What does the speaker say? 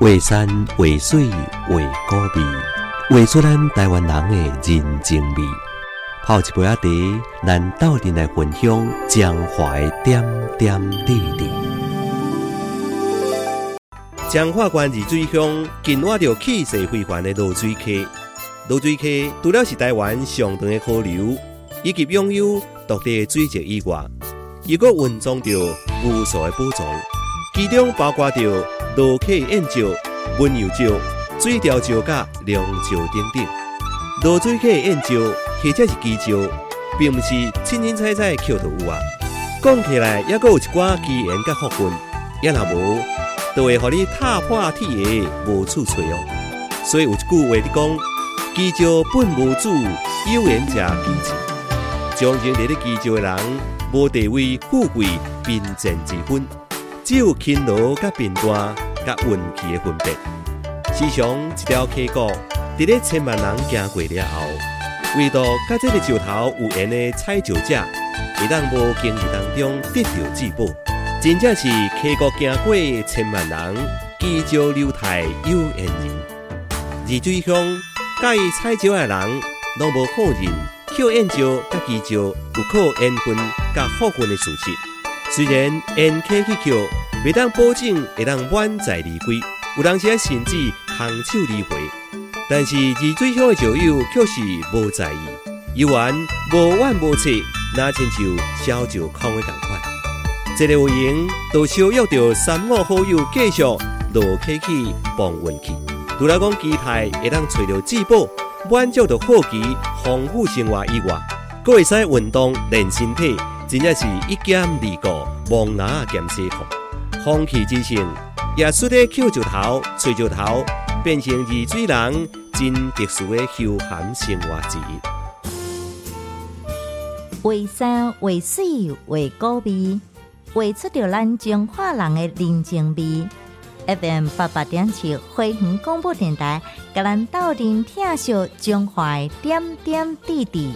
画山画水画古味，画出咱台湾人的人情味。泡一杯仔茶，咱斗阵来分享江淮点点滴滴。江化县二水乡紧握着气势非凡的罗水溪，罗水溪除了是台湾上长的河流，以及拥有独特的水质以外，又搁运装着无数的宝藏，其中包括着罗溪燕石、温油石、水貂石、甲龙石等等。罗水溪燕石或者是基石，并不是清清彩彩捡到有啊，讲起来也搁有一寡机缘甲福分，也若无。就会互你踏破铁鞋无处找哦。所以有一句话伫讲：基石本无主，有缘者基之。将前伫咧基石的人，无地位、富贵、贫贱之分，只有勤劳、甲贫惰、甲运气的分别。时常一条溪谷，伫咧千万人行过了后，唯独甲这个石头有缘的采石者，会当无经意当中得到至宝。真正是溪谷行过千万人，基石流台有缘人。二水乡介意采石的人，拢无好人，捡燕石甲基石有靠缘分甲福分的事实。虽然缘溪去捡，未当保证会当满载而归，有当时甚至空手而回。但是二水乡的石友却是无在意，有缘无怨无切，那亲像小石空的同款。这个有闲，都小约着三五好友继续落溪去碰运气。除了讲期待会当找到至宝，满足着好奇、丰富生活以外，佫会使运动练身体，真正是一兼二顾，望拿兼西服。风气之盛，也说得捡石头、吹石头，变成二水人真特殊的休闲生活之一。为山为水为高味。画出着咱中华人的人情味。FM 八八点七花园广播电台，甲咱斗阵听笑中华点点滴滴。